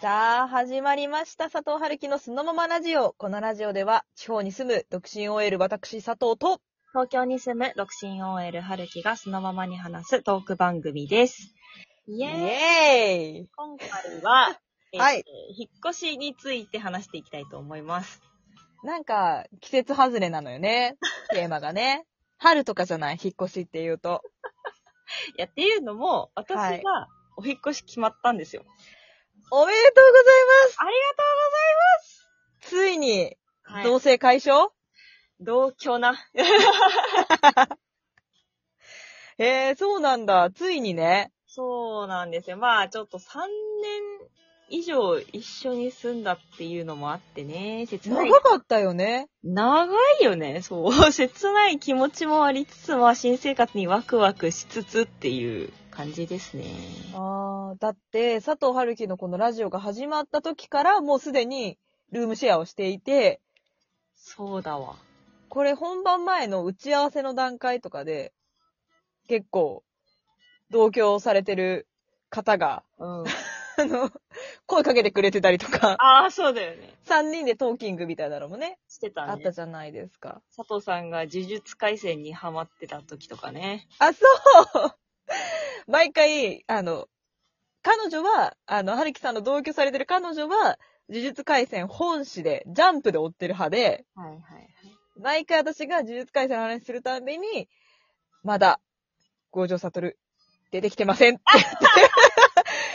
さあ、始まりました。佐藤春樹のそのままラジオ。このラジオでは、地方に住む独身 OL 私佐藤と、東京に住む独身 OL 春樹がそのままに話すトーク番組です。イイエーイエーイ今回は、えーはい引っ越しについて話していきたいと思います。なんか、季節外れなのよね。テーマがね。春とかじゃない引っ越しって言うと。いや、っていうのも、私はいがお引っ越し決まったんですよ。おめでとうございますありついに、がとうございます。同棲解消、同居な。えー、そうなんだ。ついにね。そうなんですよ。まあ、ちょっと3年以上一緒に住んだっていうのもあってね、切ない。長かったよね。長いよね。そう。切ない気持ちもありつつ、まあ、新生活にワクワクしつつっていう感じですね。あー、だって、佐藤春樹のこのラジオが始まった時から、もうすでにルームシェアをしていて、そうだわ。これ本番前の打ち合わせの段階とかで、結構、同居されてる方が、うん。あの、声かけてくれてたりとか、ああ、そうだよね。3人でトーキングみたいなのもね、してたね。あったじゃないですか。佐藤さんが呪術廻戦にハマってた時とかね。あ、そう 毎回、あの、彼女は、あの、春樹さんの同居されてる彼女は、呪術廻戦本誌で、ジャンプで追ってる派で、はいはいはい。毎回私が呪術廻戦の話するたびに、まだ、五条悟出てきてませんって言って、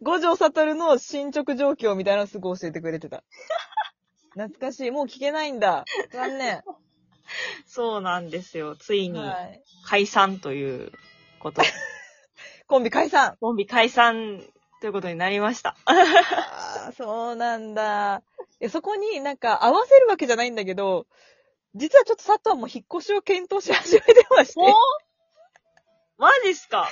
五条悟の進捗状況みたいなのすぐ教えてくれてた。懐かしい。もう聞けないんだ。残念。そうなんですよ。ついにはい。解散ということ。コンビ解散。コンビ解散ということになりました。ああ、そうなんだ。いやそこになんか合わせるわけじゃないんだけど、実はちょっと佐藤も引っ越しを検討し始めてまして。マジっすか？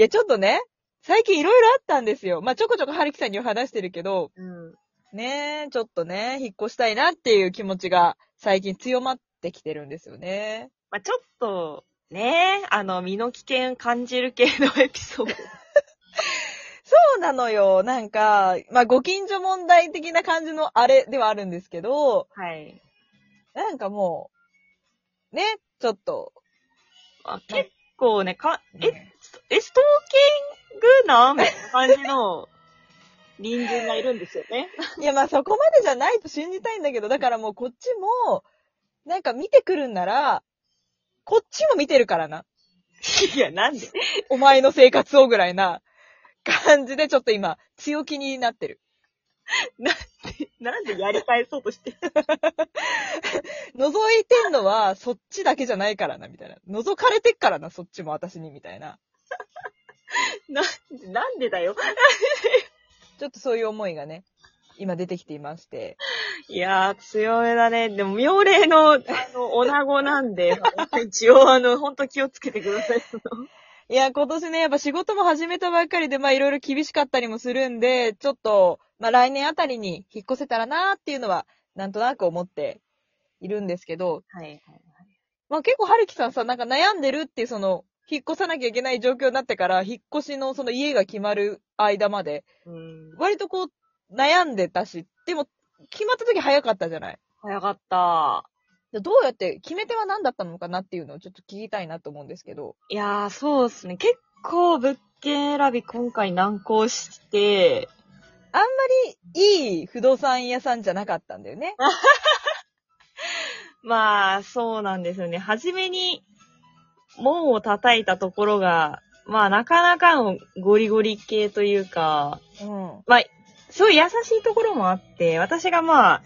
いや、ちょっとね、最近いろいろあったんですよ。まあ、ちょこちょこ春樹さんには話してるけど、うん。ねえ、ちょっとね、引っ越したいなっていう気持ちが最近強まってきてるんですよね。まあ、ちょっと、ねあの、身の危険感じる系のエピソード。そうなのよ。なんか、まあ、ご近所問題的な感じのあれではあるんですけど、はい。なんかもう、ね、ちょっと、あ結構ね、か、え、え、ストーキングなみたいな感じの隣人がいるんですよね。いや、まあそこまでじゃないと信じたいんだけど、だからもうこっちも、なんか見てくるんなら、こっちも見てるからな。いや、なんで？お前の生活をぐらいな感じでちょっと今、強気になってる。なんでやり返そうとしてる？覗いてんのはそっちだけじゃないからな、みたいな。覗かれてっからな、そっちも私に、みたいな。な、なんでだよ。ちょっとそういう思いがね、今出てきていまして。いやー、強めだね。でも、妙齢の、あの、女子なんで、一応、あの、ほんと気をつけてください。いや、今年ね、やっぱ仕事も始めたばっかりで、まあいろいろ厳しかったりもするんで、ちょっと、まあ来年あたりに引っ越せたらなーっていうのは、なんとなく思っているんですけど、はいはい。まあ結構春樹さんさ、なんか悩んでるっていうその、引っ越さなきゃいけない状況になってから、引っ越しのその家が決まる間まで、うん。割とこう、悩んでたし、でも、決まった時早かったじゃない？早かった。どうやって、決め手は何だったのかなっていうのをちょっと聞きたいなと思うんですけど。いやー、そうですね。結構、物件選び今回難航して、あんまりいい不動産屋さんじゃなかったんだよね。まあ、そうなんですよね。初めに、門を叩いたところが、まあ、なかなかのゴリゴリ系というか、うん。まあ、すごい優しいところもあって、私がまあ、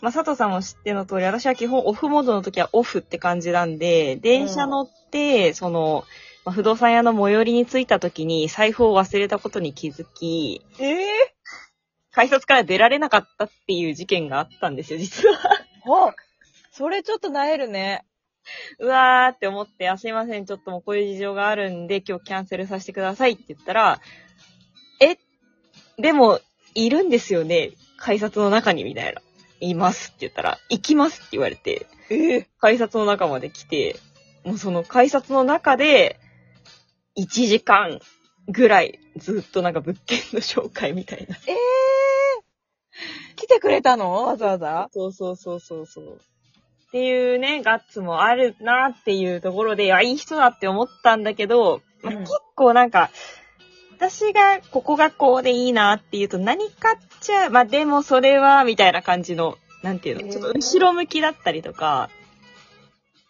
まあ、佐藤さんも知っての通り、私は基本オフモードの時はオフって感じなんで、電車乗って、その、まあ、不動産屋の最寄りに着いた時に財布を忘れたことに気づき、ええ改札から出られなかったっていう事件があったんですよ、実は。あそれちょっと萎えるね。うわーって思って、あ、すいません、ちょっともうこういう事情があるんで、今日キャンセルさせてくださいって言ったら、え、でも、いるんですよね、改札の中に、みたいな。いますって言ったら、行きますって言われて、ええ改札の中まで来て、もうその改札の中で、1時間ぐらい、ずっとなんか物件の紹介みたいな。ええてくれたの？わざわざそうそうそうそうそう。っていうね、ガッツもあるなっていうところで、あ、いい人だって思ったんだけど、まあうん。結構なんか、私がここがこうでいいなっていうと何かっちゃ、まあでもそれは、みたいな感じの、なんていうの、えー。ちょっと後ろ向きだったりとか、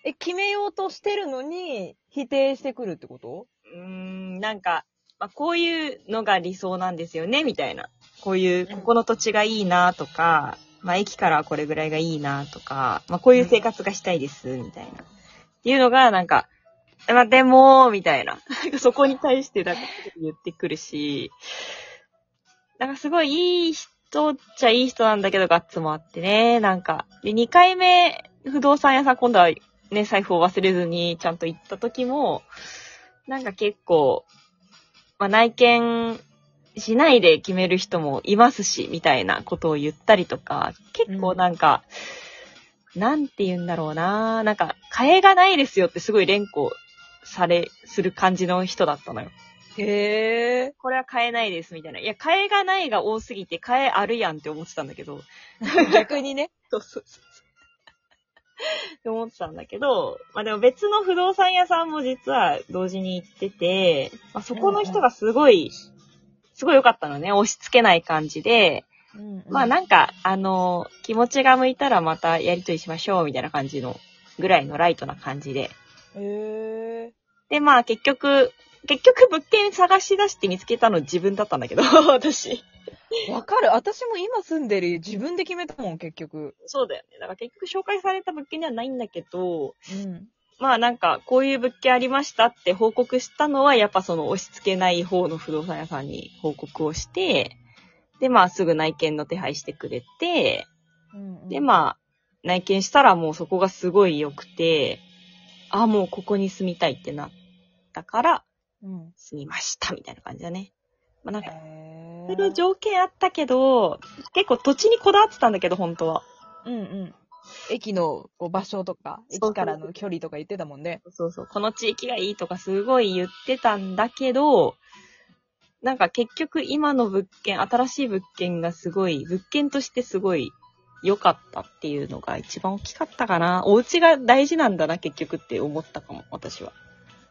え、決めようとしてるのに、否定してくるってこと？うーん、なんか、まあ、こういうのが理想なんですよね、みたいな。こういう、ここの土地がいいなとか、まあ、駅からはこれぐらいがいいなとか、まあ、こういう生活がしたいです、みたいな。っていうのが、なんか、まあ、でも、みたいな。そこに対して、なんか言ってくるし、なんかすごいいい人っちゃいい人なんだけど、ガッツもあってね、なんか。で、2回目、不動産屋さん今度はね、財布を忘れずにちゃんと行った時も、なんか結構、まあ、内見しないで決める人もいますし、みたいなことを言ったりとか、結構なんか、なんて言うんだろうななんか、替えがないですよってすごい連呼され、する感じの人だったのよ。へえ。これは替えないです、みたいな。いや、替えがないが多すぎて、替えあるやんって思ってたんだけど、逆にね。そうそうそう。って思ってたんだけど、まあでも別の不動産屋さんも実は同時に行ってて、まあそこの人がすごい、すごい良かったのね。押し付けない感じで、うんまあなんか、あの、気持ちが向いたらまたやりとりしましょうみたいな感じの、ぐらいのライトな感じで。へえ。で、まあ結局、結局物件探し出して見つけたの自分だったんだけど、私。わかる。私も今住んでる自分で決めたもん、結局。そうだよね。だから結局紹介された物件ではないんだけど、うん。まあなんか、こういう物件ありましたって報告したのは、やっぱその押し付けない方の不動産屋さんに報告をして、で、まあすぐ内見の手配してくれて、うん、で、まあ、内見したらもうそこがすごい良くて、あ、もうここに住みたいってなったから、うん。住みました、みたいな感じだね。まあなんか、へいろいろ条件あったけど、結構土地にこだわってたんだけど、本当は。うんうん。駅のこう場所とか、駅からの距離とか言ってたもんね。そうそう、この地域がいいとかすごい言ってたんだけど、なんか結局今の物件、新しい物件がすごい、物件としてすごい良かったっていうのが一番大きかったかな。お家が大事なんだな、結局って思ったかも、私は。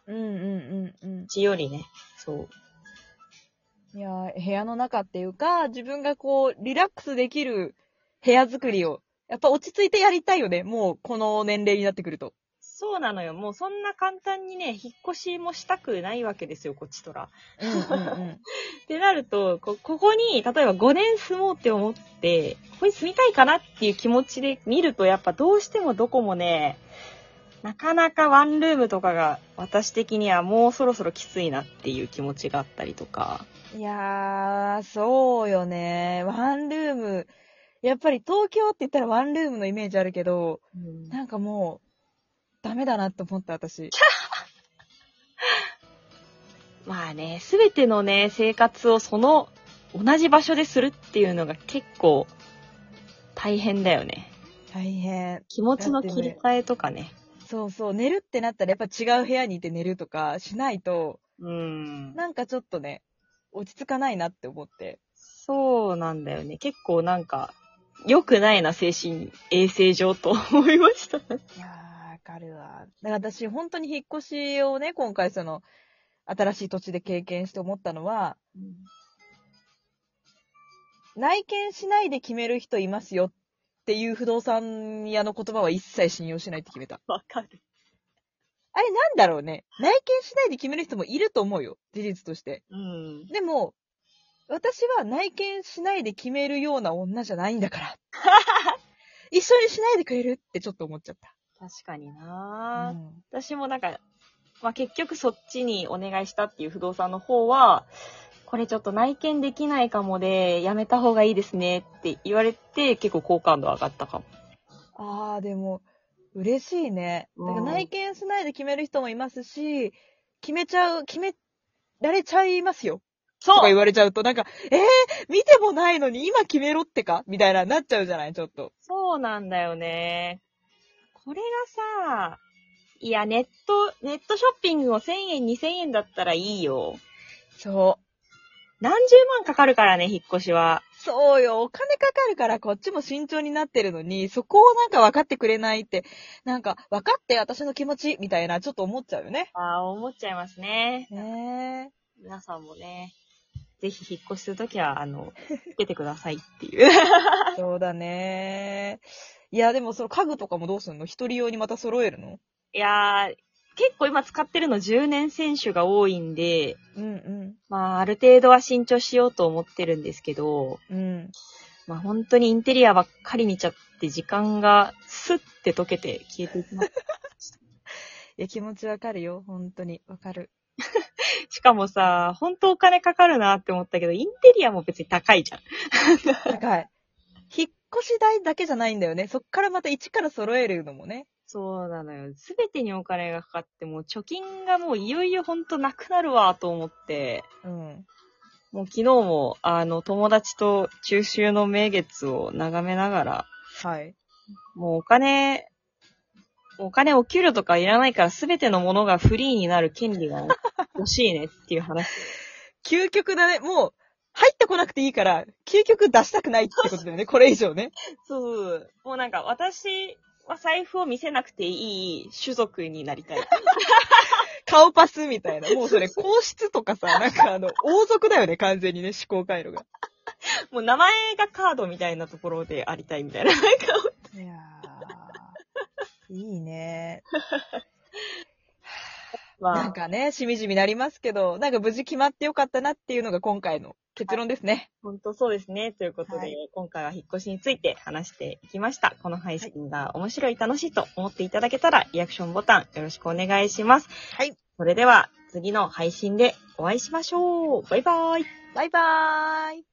うんうんうんうん。家よりね、そう。いやー、部屋の中っていうか、自分がこう、リラックスできる部屋作りを、やっぱ落ち着いてやりたいよね。もう、この年齢になってくると。そうなのよ。もうそんな簡単にね、引っ越しもしたくないわけですよ、こっちとら。ってなると、こ、ここに、例えば5年住もうって思って、ここに住みたいかなっていう気持ちで見ると、やっぱどうしてもどこもね、なかなかワンルームとかが私的にはもうそろそろきついなっていう気持ちがあったりとか。いやー、そうよね。ワンルーム。やっぱり東京って言ったらワンルームのイメージあるけど、なんかもう、ダメだなって思った、私。まあね、すべてのね、生活をその同じ場所でするっていうのが結構大変だよね。大変。気持ちの切り替えとかね。そうそう、寝るってなったらやっぱ違う部屋にいて寝るとかしないと、うん。なんかちょっとね、落ち着かないなって思って。そうなんだよね。結構なんか、良くないな、精神衛生上と思いました。いやー、わかるわ。だから私、本当に引っ越しをね、今回その、新しい土地で経験して思ったのは、内見しないで決める人いますよっていう不動産屋の言葉は一切信用しないって決めた。わかる。あれなんだろうね。内見しないで決める人もいると思うよ。事実として。うん。でも、私は内見しないで決めるような女じゃないんだから。一緒にしないでくれるってちょっと思っちゃった。確かにな、うん私もなんか、まあ、結局そっちにお願いしたっていう不動産の方は、これちょっと内見できないかもで、やめた方がいいですねって言われて、結構好感度上がったかも。ああ、でも、嬉しいね。だからうん内見しないで決める人もいますし、決めちゃう、決められちゃいますよ。そとか言われちゃうと、なんか、えー、見てもないのに今決めろってか？みたいな、なっちゃうじゃないちょっと。そうなんだよね。これがさ、いや、ネット、ネットショッピングを1000円、2000円だったらいいよ。そ何十万かかるからね、引っ越しは。そうよ、お金かかるからこっちも慎重になってるのに、そこをなんか分かってくれないって、なんか分かって私の気持ちみたいなちょっと思っちゃうよね。ああ、思っちゃいますね。ね皆さんもね、ぜひ引っ越しするときは、あの、つけてくださいっていう。え。そうだね。いや、でもその家具とかもどうすんの？一人用にまた揃えるの？いやー、結構今使ってるの10年選手が多いんで、うんまあ、ある程度は慎重しようと思ってるんですけど、うん。うん。まあ、本当にインテリアばっかり見ちゃって、時間がスッて溶けて消えていきます。いや、気持ちわかるよ。本当に。わかる。しかもさ、本当お金かかるなって思ったけど、インテリアも別に高いじゃん。高い。引っ越し代だけじゃないんだよね。そっからまた一から揃えるのもね。そうなのよ。すべてにお金がかかって、もう貯金がもういよいよほんとなくなるわと思って、うん。もう昨日も、あの、友達と中秋の名月を眺めながら、はい。もうお金、お金お給料とかいらないからすべてのものがフリーになる権利が欲しいねっていう話。究極だね。もう、入ってこなくていいから、究極出したくないってことだよね。これ以上ね。そう。もうなんか私は財布を見せなくていい種族になりたい。顔パスみたいな。もうそれ、皇室とかさ、なんかあの、王族だよね、完全にね、思考回路が。もう名前がカードみたいなところでありたいみたいな。なんかいやー、いいね。まなんかね、しみじみなりますけど、なんか無事決まってよかったなっていうのが今回の結論ですね。本当そうですね。ということで、はい今回は引っ越しについて話していきました。この配信が面白い、楽しいと思っていただけたら、リアクションボタンよろしくお願いします。はい。それでは、次の配信でお会いしましょう。バイバイ。バイバーイ。